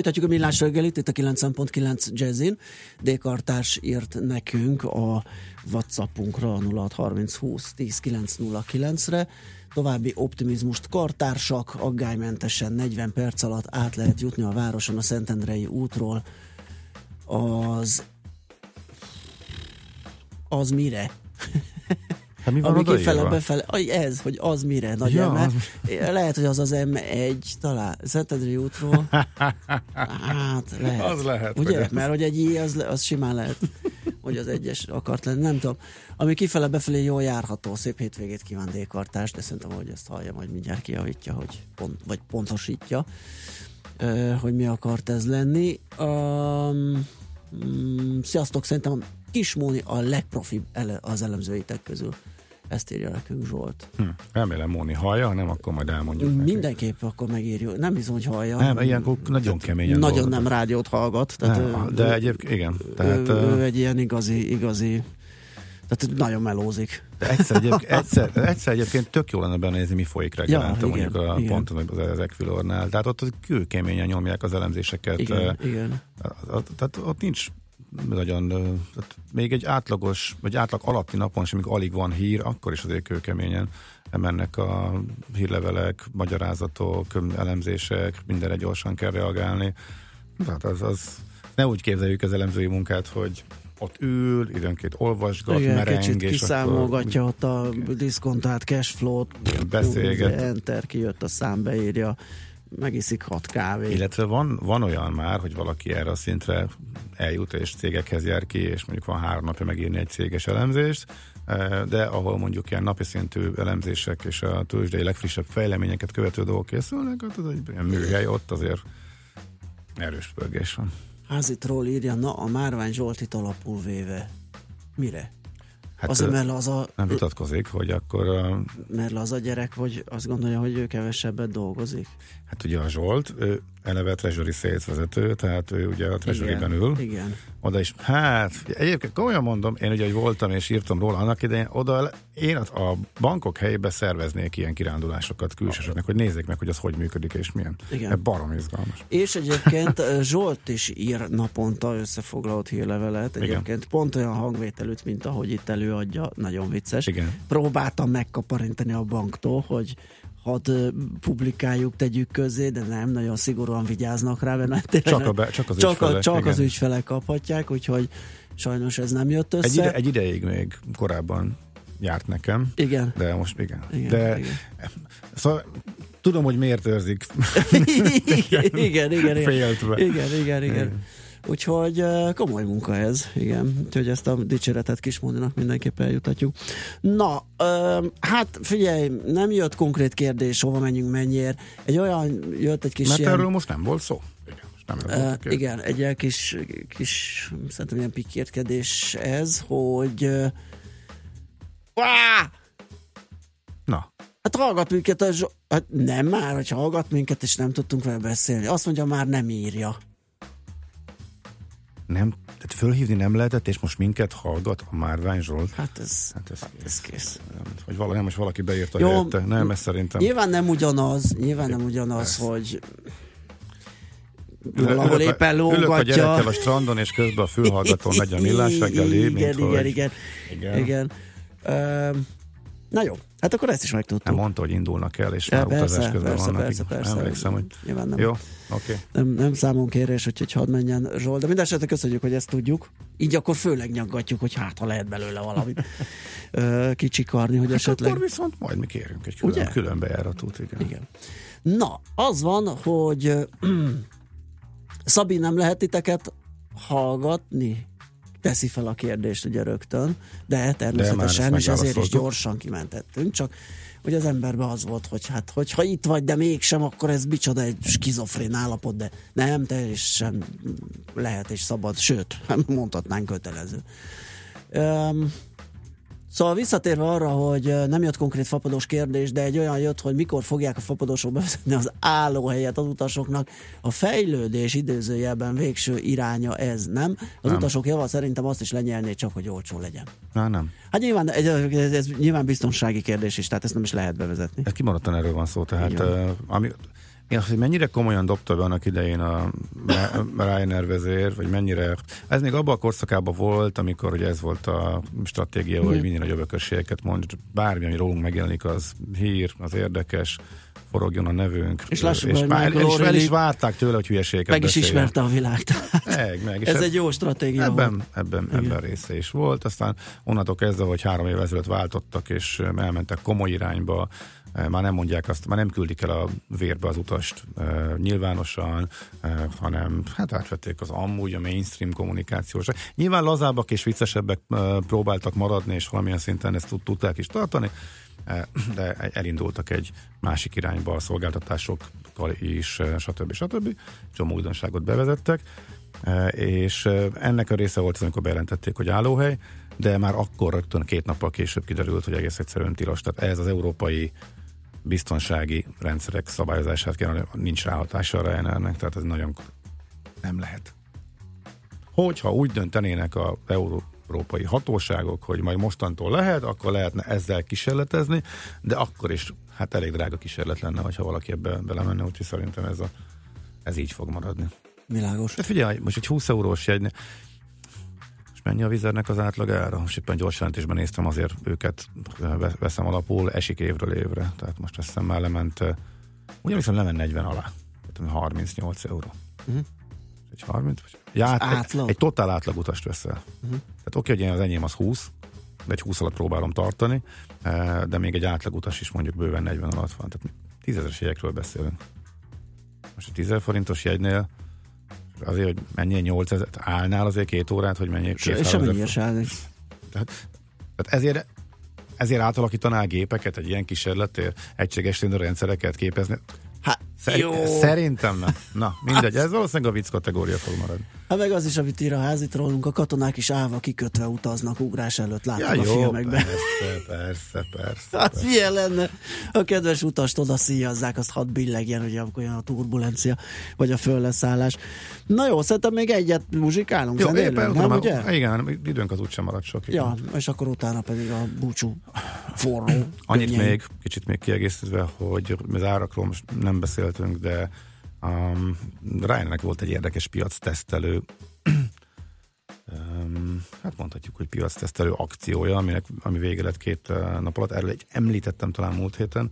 Folytatjuk a millás reggelit, itt a 9.9 Jazzin. Dékartás írt nekünk a Whatsappunkra 0630 20 10 909 re További optimizmust kartársak, aggálymentesen 40 perc alatt át lehet jutni a városon a Szentendrei útról. Az az mire? Hát mi van Ami kifele befele, ez, hogy az mire, nagy Ja, eme. az- Lehet, hogy az az M1 talán, Szentendrei útról. Hát lehet. Az lehet, Ugye? hogy. Mert hogy egy I, az, az simán lehet, hogy az egyes akart lenni, nem tudom. Ami kifele befelé jól járható, szép hétvégét kíván dékartás, de szerintem, hogy ezt hallja, majd mindjárt kijavítja, hogy pont, vagy pontosítja, hogy mi akart ez lenni. Um, sziasztok, szerintem Kismóni a legprofibb ele, az elemzőitek közül. Ezt írja nekünk Zsolt. Hm. Remélem Móni hallja, ha nem, akkor majd elmondjuk neki. Mindenképp akkor megírjuk. Nem bizony, hogy hallja. Nem, ilyenkor nagyon keményen Nagyon dolgozik. nem rádiót hallgat. Tehát Nem, ő, de egyébként igen. Tehát, ő, ő egy ilyen igazi, igazi tehát nagyon melózik. De egyszer, egyébként, egyszer, egyszer egyébként tök jó lenne benézni, mi folyik reggelente, Ja, igen, mondjuk a igen. ponton az, az Equilornál. Tehát ott kőkeményen nyomják az elemzéseket. Igen, eh, igen. Tehát ott nincs nagyon, tehát még egy átlagos, vagy átlag alatti napon sem, amikor alig van hír, akkor is azért kőkeményen mennek a hírlevelek, magyarázatok, elemzések, mindenre gyorsan kell reagálni. Tehát az, az ne úgy képzeljük az elemzői munkát, hogy ott ül, időnként olvasgat, Igen, mereng, kicsit és kiszámolgatja ott a diszkontált cashflow-t. beszélget. Enter kijött a szám, beírja, megiszik hat kávét. Illetve van, van olyan már, hogy valaki erre a szintre eljut, és cégekhez jár ki, és mondjuk van három napja megírni egy céges elemzést, eh, de ahol mondjuk ilyen napi szintű elemzések és a tőzsdei legfrissebb fejleményeket követő dolgok készülnek, az egy ilyen műhely, ott azért erős pörgés van. Házitról írja, na a Márvány Zsoltit alapul véve. Mire? Hát, Azért, ö, mert az a, Nem vitatkozik, hogy akkor a, mert az a gyerek, vagy azt gondolja, hogy ő kevesebbet dolgozik. hát ugye a Zsolt, ő eleve Treasury Sales vezető, tehát ő ugye a Treasury-ben ül. Igen. Oda is, hát egyébként komolyan mondom, én ugye, hogy voltam és írtam róla annak idején, oda én a bankok helyébe szerveznék ilyen kirándulásokat külsősöknek, hogy nézzék meg, hogy az hogy működik és milyen. Igen. Ez barom izgalmas. És egyébként Zsolt is ír naponta összefoglalott hírlevelet. Egyébként pont olyan hangvételűt, mint ahogy itt előadja. Nagyon vicces. Igen. Próbáltam megkaparintani a banktól, hogy hadd publikáljuk, tegyük közé, de nem, nagyon szigorúan vigyáznak rá, mert tényleg Csak a be- csak az csak, a, ügyfelek, csak az igen. ügyfelek kaphatják, úgyhogy sajnos ez nem jött össze. Egy, ide, egy ideig még korábban járt nekem. Igen. De most igen. Igen, de igen. Szóval tudom, hogy miért őrzik. igen, igen, igen. Féltve. Igen, igen, igen. Igen. Úgyhogy komoly munka ez, igen. Úgyhogy ezt a dicséretet Kismóninak mindenképpen eljutatjuk. Na, hát figyelj, nem jött konkrét kérdés, hova menjünk, mennyiért. Egy olyan, jött egy kis Mert ilyen... erről most nem volt szó. Nem Uh, igen, egy ilyen kis, kis szerintem ilyen pikérkedés ez, hogy uh! Na. Hát hallgat minket, a Zso- hát nem már, hogy hallgat minket, és nem tudtunk vele beszélni. Azt mondja, már nem írja. Nem, tehát fölhívni nem lehetett, és most minket hallgat a Márvány Zsolt. Hát ez, hát ez, ez kész. Hogy valami, nem, most valaki beírta Jó, helyette. Nem, ez szerintem. Nyilván nem ugyanaz, nyilván nem ugyanaz, hogy Ülök- valahol ülök éppen Ülök a lógatja. gyerekkel a strandon, és közben a fülhallgatón megy a millás reggeli, igen, igen, hogy... igen, igen, igen. Öm, Na jó, hát akkor ezt is megtudtuk. Nem mondta, hogy indulnak el, és Ja, már persze, utazás közben persze, vannak. persze, persze. Emlékszem, hogy... Nyilván nem. Jó, oké. Nem, nem számunk kérés, úgyhogy hadd menjen Zsolt. De minden esetre köszönjük, hogy ezt tudjuk. Így akkor főleg nyaggatjuk, hogy hát, ha lehet belőle valamit kicsikarni, hogy Hát esetleg... akkor viszont majd mi kérünk egy külön, Ugye? külön bejáratot. Igen. igen. Na, az van, hogy Szabi nem lehet titeket hallgatni? Teszi fel a kérdést ugye rögtön, de természetesen, ezt és ezért is gyorsan kimentettünk, csak hogy az emberben az volt, hogy hát, hogyha itt vagy, de mégsem, akkor ez micsoda egy skizofrén állapot, de nem, teljesen lehet és szabad, sőt, mondhatnánk kötelező. Um, Szóval visszatérve arra, hogy nem jött konkrét fapados kérdés, de egy olyan jött, hogy mikor fogják a fapadosok bevezetni az állóhelyet az utasoknak. A fejlődés időzőjelben végső iránya ez, nem? Az Nem. utasok java szerintem azt is lenyelné, csak hogy olcsó legyen. Na, nem. Hát nyilván ez, ez, ez nyilván biztonsági kérdés is, tehát ezt nem is lehet bevezetni. Ez kimaradtan erről van szó, tehát ami, én azt, hogy mennyire komolyan dobta be annak idején a Ryanair vezér, vagy mennyire, ez még abban a korszakában volt, amikor ugye ez volt a stratégia, hogy minél nagyobb ökösségeket mond, bármi, ami rólunk megjelenik, az hír, az érdekes, forogjon a nevünk. És lássuk, és, már, és fel is várták tőle, hogy hülyeségeket Meg is beszéljen. ismerte a világ. tehát Meg, meg. Ez eb- egy jó stratégia ebben, volt. ebben, ebben része is volt. Aztán onnantól kezdve, hogy három évvel ezelőtt váltottak, és elmentek komoly irányba, már nem mondják azt, már nem küldik el a vérbe az utast ö, nyilvánosan, ö, hanem hát átvették az amúgy a mainstream kommunikációs. Nyilván lazábbak és viccesebbek próbáltak maradni, és valamilyen szinten ezt tud, tudták is tartani, de elindultak egy másik irányba a szolgáltatásokkal is, stb. stb. Csomó újdonságot bevezettek. És ennek a része volt az, amikor bejelentették, hogy állóhely, de már akkor rögtön két nappal később kiderült, hogy egész egyszerűen tilos. Tehát ez az európai biztonsági rendszerek szabályozását kell, nincs ráhatása a Ryanairnek, tehát ez nagyon nem lehet. Hogyha úgy döntenének a európai hatóságok, hogy majd mostantól lehet, akkor lehetne ezzel kísérletezni, de akkor is hát elég drága kísérlet lenne, ha valaki ebbe belemenne, úgyhogy szerintem ez, a, ez így fog maradni. Világos. Hát figyelj, most egy 20 eurós jegy, és mennyi a vizernek az átlag ára? Most éppen gyors jelentésben néztem, azért őket veszem alapul, esik évről évre. Tehát most azt hiszem már lement, ugye viszont lement 40 alá. Tehát 38 euró. Uh-huh. Egy 30? Egy, át, átlag. egy, egy totál átlagutast veszel. Uh-huh. Tehát oké, hogy én az enyém az 20, de egy 20 alatt próbálom tartani, de még egy átlagutas is mondjuk bőven 40 alatt van. Tehát tízezeres jegyekről beszélünk. Most a 10 forintos jegynél azért, hogy mennyi 8000, állnál azért két órát, hogy mennyi Semmi Tehát, tehát ezért ezért átalakítanál gépeket egy ilyen kísérletért, egységes rendszereket képezni. Hát, Szer- jó. Szerintem nem. Na, mindegy, ez valószínűleg a vicc kategória fog maradni. Hát meg az is, amit ír a házit rólunk, a katonák is állva kikötve utaznak ugrás előtt, látom ja, a jó, filmekben. Persze, persze, persze. Hát persze. milyen lenne, a kedves utast oda szíjazzák, azt hadd billegjen, hogy amikor olyan a turbulencia, vagy a fölleszállás. Na jó, szerintem még egyet muzsikálunk. Jó, éppen, nem, ugye? Igen, időnk az úgysem maradt sok. Ja, és akkor utána pedig a búcsú forró. Annyit könnyei. még, kicsit még kiegészítve, hogy az árakról most nem beszéltünk, de Um, Ryanairnek volt egy érdekes piac tesztelő um, hát mondhatjuk, hogy piac tesztelő akciója, aminek, ami vége lett két uh, nap alatt. Erről egy említettem talán múlt héten.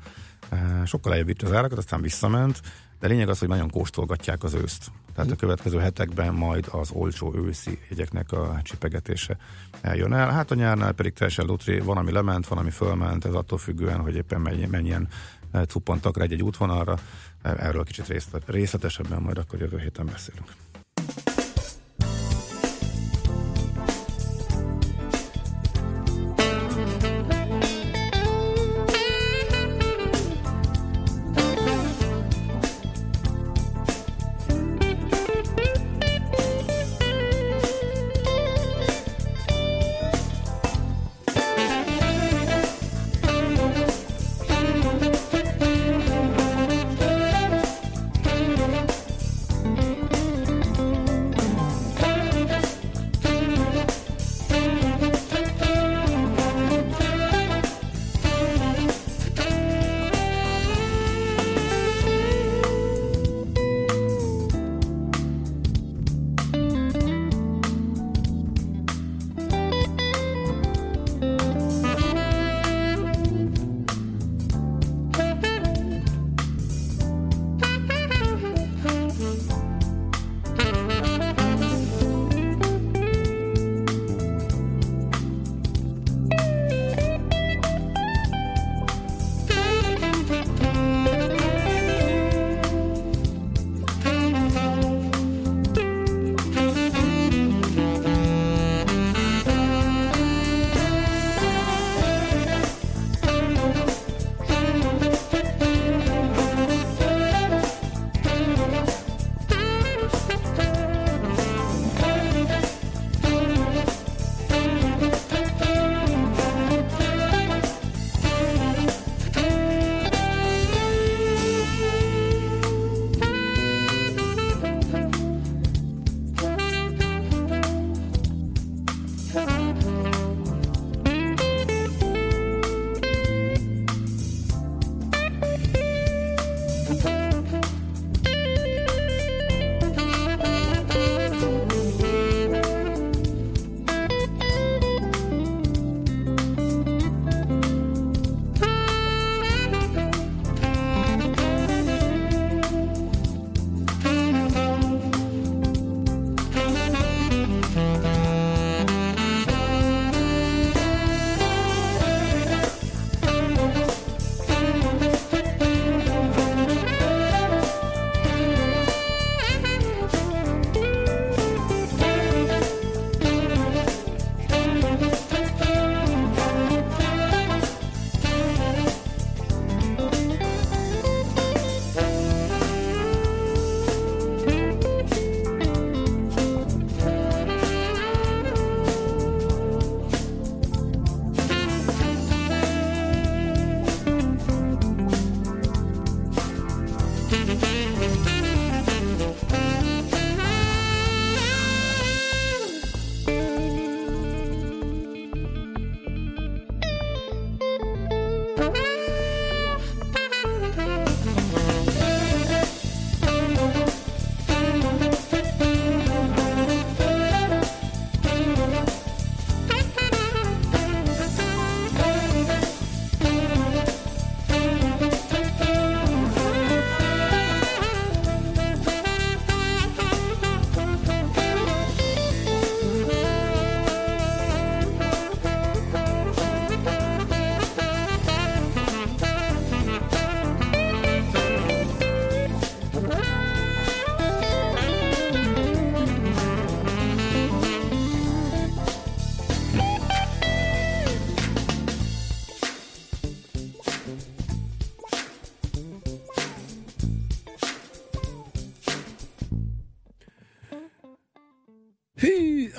Uh, sokkal lejjebb az árakat, aztán visszament, de lényeg az, hogy nagyon kóstolgatják az őszt. Tehát a következő hetekben majd az olcsó őszi jegyeknek a csipegetése jön el. Hát a nyárnál pedig teljesen lutri, van, ami lement, van, ami fölment, ez attól függően, hogy éppen mennyien cuppantak rá egy-egy útvonalra. Erről kicsit részletesebben majd akkor jövő héten beszélünk.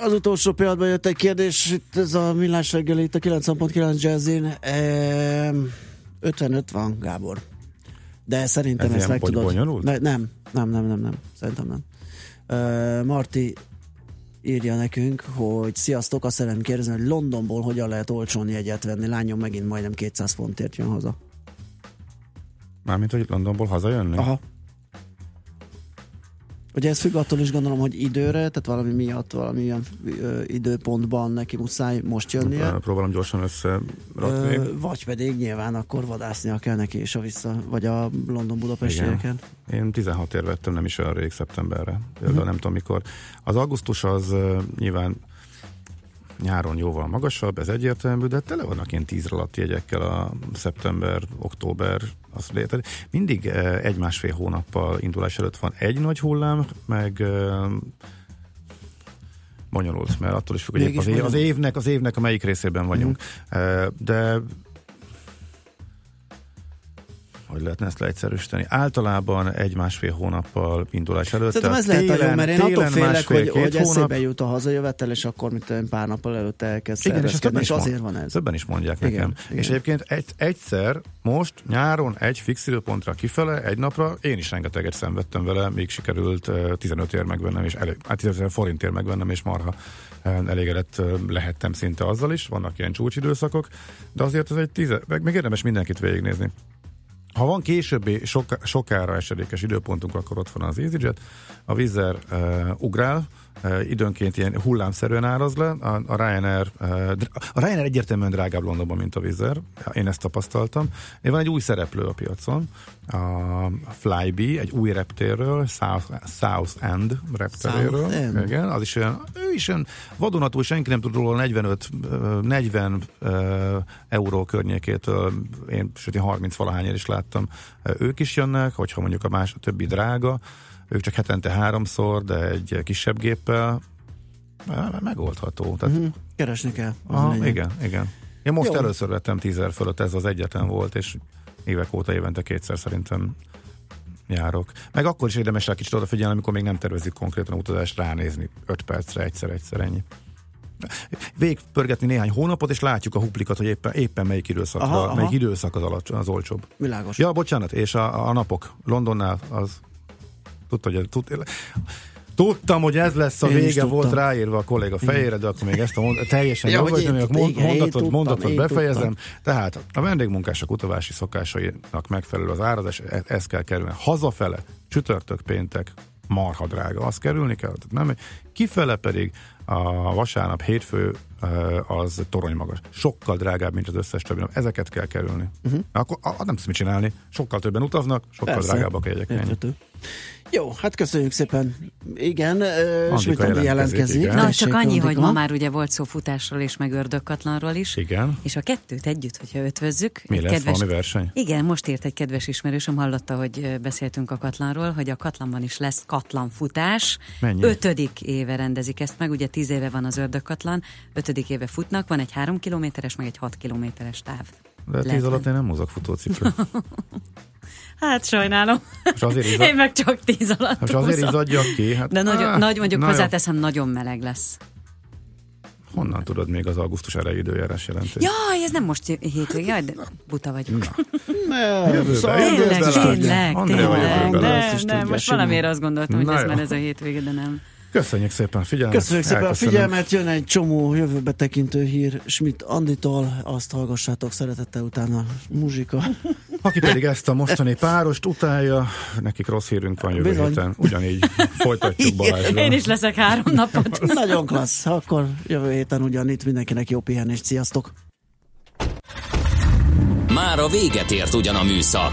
Az utolsó pillanatban jött egy kérdés, itt ez a millás reggeli, itt a 90.9 Jazzin. E, 55 van, Gábor. De szerintem Ez ezt meg tudod. bonyolult? Ne, nem, nem, nem, nem, nem. Szerintem nem. E, Marti írja nekünk, hogy sziasztok, azt szeretném kérdezni, hogy Londonból hogyan lehet olcsón jegyet venni. Lányom megint majdnem 200 fontért jön haza. Mármint, hogy Londonból hazajönni? Aha. Ugye ez függ attól is gondolom, hogy időre, tehát valami miatt, valamilyen ö, időpontban neki muszáj most jönnie. Próbálom gyorsan összerakni. Ö, vagy pedig nyilván akkor vadásznia kell neki és a vissza, vagy a London-Budapestieken. Én 16 ér vettem, nem is olyan rég szeptemberre. Például nem tudom mikor. Az augusztus az nyilván nyáron jóval magasabb, ez egyértelmű, de tele vannak ilyen 10 alatti jegyekkel a szeptember, október, az létezik. Mindig uh, egy-másfél hónappal indulás előtt van egy nagy hullám, meg uh, bonyolult, mert attól is függ, hogy épp az, év, az évnek, az évnek a melyik részében vagyunk. Uh, de hogy lehetne ezt leegyszerűsíteni? Általában egy-másfél hónappal indulás előtt. Szerintem ez lehet a jó, mert én attól félek, hogy, hogy hónap. eszébe jut a hazajövetel, és akkor mint olyan pár nappal előtte elkezd Igen, és és mond, azért van ez. többen is mondják Igen, nekem. igen. És egyébként egy, egyszer, most nyáron egy fix időpontra kifele, egy napra, én is rengeteget szenvedtem vele, még sikerült uh, 15 ér megvennem, és elég, hát 15 forintért megvennem, és marha elégedett lehettem szinte azzal is, vannak ilyen csúcsidőszakok, de azért ez egy tíze, meg, meg érdemes mindenkit végignézni. Ha van későbbi sok, sokára esedékes időpontunk, akkor ott van az EasyJet. A Vizer uh, ugrál, uh, időnként ilyen hullámszerűen áraz le. A, a Ryanair, a Ryanair egyértelműen drágább Londonban, mint a Vizer. Én ezt tapasztaltam. És van egy új szereplő a piacon, a Flybe, egy új reptérről, South, South End repteréről. South End. Igen, az is olyan, ő is olyan vadonatúj, senki nem tud róla 45, ö, 40 ö, euró környékétől, én sőt, én 30 valahányért is láttam. Ők is jönnek, hogyha mondjuk a más, a többi drága, ők csak hetente háromszor, de egy kisebb géppel megoldható. Tehát, Mhm, Keresni kell. aha, igen, igen. Én most Jó. először vettem 10 ezer fölött, ez az egyetlen volt, és évek óta évente kétszer szerintem járok. Meg akkor is érdemes rá kicsit odafigyelni, amikor még nem tervezik konkrétan utazást, ránézni 5 percre, egyszer, egyszer ennyi. Végpörgetni néhány hónapot, és látjuk a huplikat, hogy éppen, éppen melyik időszak, Aha, aha, aha. melyik időszak az, alacs, az olcsóbb. Világos. Ja, bocsánat, és a, a napok Londonnál az tudta, hogy tud, Tudtam, hogy ez lesz a Én vége, volt ráírva a kolléga fejére, de akkor még ezt a mond- teljesen Ja, jó hogy vagy, én még a tudtam, mond- igen, mondatot, tudtam, mondatot befejezem. tudtam. Tehát a vendégmunkások utavási szokásainak megfelelő az árazás, e- ez kell kerülni. Hazafele, csütörtök, péntek, marha drága, az kerülni kell. Tehát nem, kifele pedig a vasárnap, hétfő az torony magas. Sokkal drágább, mint az összes többi nap. Ezeket kell kerülni. Uh-huh. Akkor a, nem tudsz mit csinálni. Sokkal többen utaznak, sokkal Persze. drágábbak a jegyek. Jó, hát köszönjük szépen. Igen, ö, Schmidt Andi jelentkezik, jelentkezik. igen. Na, csak annyi, hogy ma már ugye volt szó futásról és meg ördögkatlanról is. Igen. És a kettőt együtt, hogyha ötvözzük. Mi egy lesz, valami verseny? Igen, most írt egy kedves ismerősöm, hallotta, hogy beszéltünk a Katlanról, hogy a Katlanban is lesz Katlanfutás. Mennyi? Ötödik éve rendezik ezt meg, ugye tíz éve van az ördögkatlan, ötödik éve futnak, van egy három kilométeres, meg egy hat kilométeres táv. De tíz alatt én nem mozog futócipőt. Hát sajnálom. És azért izad- Én meg csak tíz alatt És azért izzadjak ki. Hát, De nagyon, áh, nagy mondjuk na jó. hozzáteszem, nagyon meleg lesz. Honnan tudod még az augusztus elejé időjárás jelentést? Jaj, ez nem most hétvég, jaj, de buta vagyok. Nem, Jövőben, szóval Tényleg, tényleg, tényleg. Nem, nem, most valamiért azt gondoltam, hogy Na ez jó. már ez a hétvége, de nem. Köszönjük szépen a figyelmet. Köszönjük szépen a Elköszönöm. figyelmet, jön egy csomó jövőbe tekintő hír Schmidt Anditól, azt hallgassátok szeretettel utána muzsika. Aki pedig ezt a mostani párost utálja, nekik rossz hírünk van jövő Bizony. héten. Ugyanígy folytatjuk Balázsra. Én is leszek három napot. Nagyon klassz, akkor jövő héten ugyanitt mindenkinek jó pihenést, sziasztok! Már a véget ért ugyan a műszak,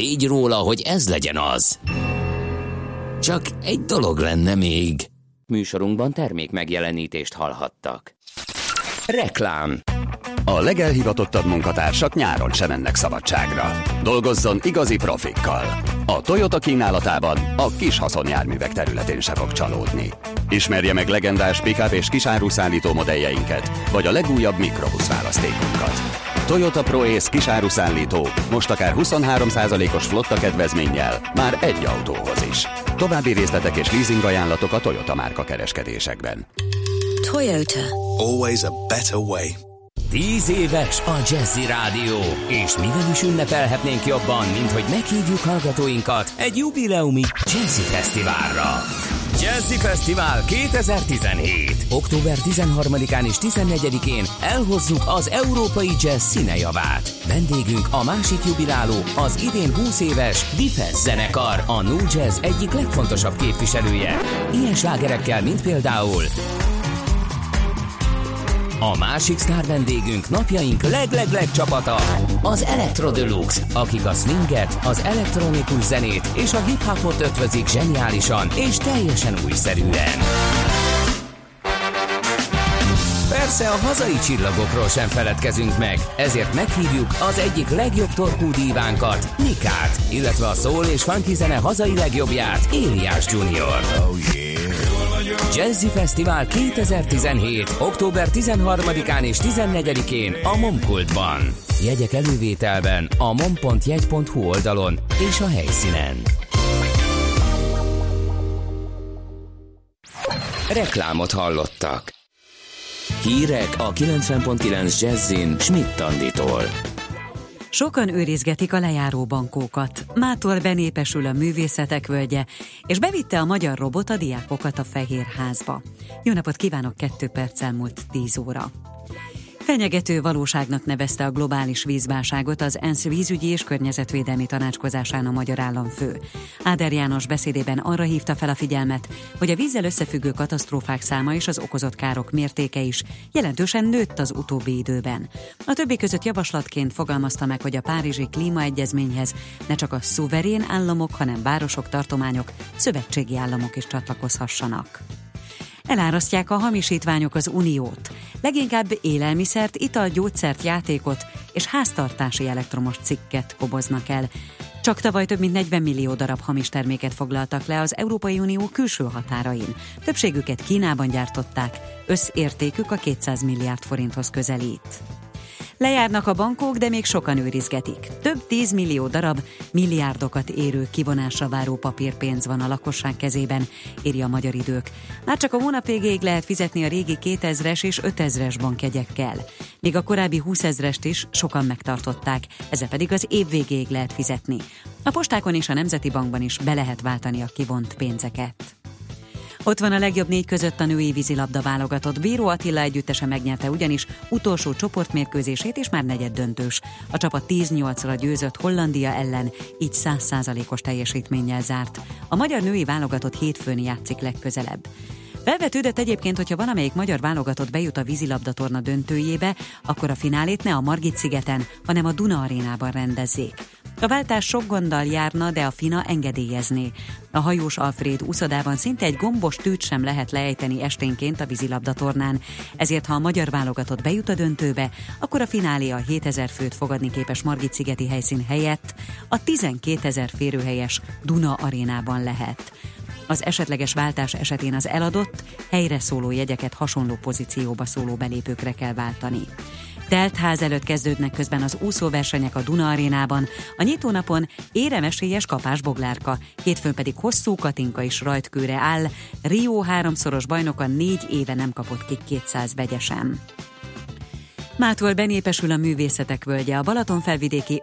tégy róla, hogy ez legyen az. Csak egy dolog lenne még. Műsorunkban termék megjelenítést hallhattak. Reklám A legelhivatottabb munkatársak nyáron sem mennek szabadságra. Dolgozzon igazi profikkal. A Toyota kínálatában a kis haszonjárművek területén se fog csalódni. Ismerje meg legendás pick és kisáruszállító modelljeinket, vagy a legújabb mikrobusz választékunkat. Toyota ProAce kisáruszállító most akár 23%-os flotta kedvezménnyel már egy autóhoz is. További részletek és leasing ajánlatok a Toyota márka kereskedésekben. Toyota. Always a better way. Tíz éves a Jazzy Rádió, és mivel is ünnepelhetnénk jobban, mint hogy meghívjuk hallgatóinkat egy jubileumi Jazzy Fesztiválra. Jazzy Fesztivál 2017. Október 13-án és 14-én elhozzuk az európai jazz színejavát. Vendégünk a másik jubiláló, az idén 20 éves Difes zenekar, a New Jazz egyik legfontosabb képviselője. Ilyen slágerekkel, mint például a másik sztár vendégünk napjaink leglegleg csapata, az Electro Deluxe, akik a swinget, az elektronikus zenét és a hip-hopot ötvözik zseniálisan és teljesen újszerűen. Persze a hazai csillagokról sem feledkezünk meg, ezért meghívjuk az egyik legjobb torkú dívánkat, Nikát, illetve a szól és funky zene hazai legjobbját, Éliás Junior. Oh yeah. Jazzy Fesztivál 2017. október 13-án és 14-én a Momkultban. Jegyek elővételben a mom.jegy.hu oldalon és a helyszínen. Reklámot hallottak. Hírek a 90.9 Jazzin Schmidt Anditól. Sokan őrizgetik a lejáró bankókat. Mától benépesül a művészetek völgye, és bevitte a magyar robot a diákokat a Fehérházba. Jó napot kívánok, kettő perc elmúlt 10 óra. Fenyegető valóságnak nevezte a globális vízválságot az ENSZ vízügyi és környezetvédelmi tanácskozásán a magyar államfő. Áder János beszédében arra hívta fel a figyelmet, hogy a vízzel összefüggő katasztrófák száma és az okozott károk mértéke is jelentősen nőtt az utóbbi időben. A többi között javaslatként fogalmazta meg, hogy a Párizsi Klímaegyezményhez ne csak a szuverén államok, hanem városok, tartományok, szövetségi államok is csatlakozhassanak. Elárasztják a hamisítványok az uniót. Leginkább élelmiszert, ital, gyógyszert, játékot és háztartási elektromos cikket koboznak el. Csak tavaly több mint 40 millió darab hamis terméket foglaltak le az Európai Unió külső határain. Többségüket Kínában gyártották, összértékük a 200 milliárd forinthoz közelít. Lejárnak a bankok, de még sokan őrizgetik. Több 10 millió darab, milliárdokat érő kivonásra váró papírpénz van a lakosság kezében, írja a magyar idők. Már csak a hónap végéig lehet fizetni a régi 2000-es és 5000-es bankjegyekkel. Míg a korábbi 20 ezrest is sokan megtartották, ezzel pedig az év végéig lehet fizetni. A postákon és a Nemzeti Bankban is be lehet váltani a kivont pénzeket. Ott van a legjobb négy között a női vízilabda válogatott. Bíró Attila együttese megnyerte ugyanis utolsó csoportmérkőzését és már negyed döntős. A csapat 10-8-ra győzött Hollandia ellen, így 100%-os teljesítménnyel zárt. A magyar női válogatott hétfőn játszik legközelebb. Felvetődött egyébként, hogyha valamelyik magyar válogatott bejut a vízilabda torna döntőjébe, akkor a finálét ne a Margit szigeten, hanem a Duna arénában rendezzék. A váltás sok gonddal járna, de a FINA engedélyezné. A hajós Alfred úszodában szinte egy gombos tűt sem lehet lejteni esténként a vízilabdatornán, ezért ha a magyar válogatott bejut a döntőbe, akkor a finálé a 7000 főt fogadni képes Margit szigeti helyszín helyett a 12 ezer férőhelyes Duna arénában lehet. Az esetleges váltás esetén az eladott, helyre szóló jegyeket hasonló pozícióba szóló belépőkre kell váltani. Telt ház előtt kezdődnek közben az úszóversenyek a Duna arénában, a nyitónapon éremesélyes kapás boglárka, hétfőn pedig hosszú Katinka is rajtkőre áll, Rio háromszoros bajnoka négy éve nem kapott ki 200 vegyesen. Mától benépesül a művészetek völgye. A Balaton felvidéki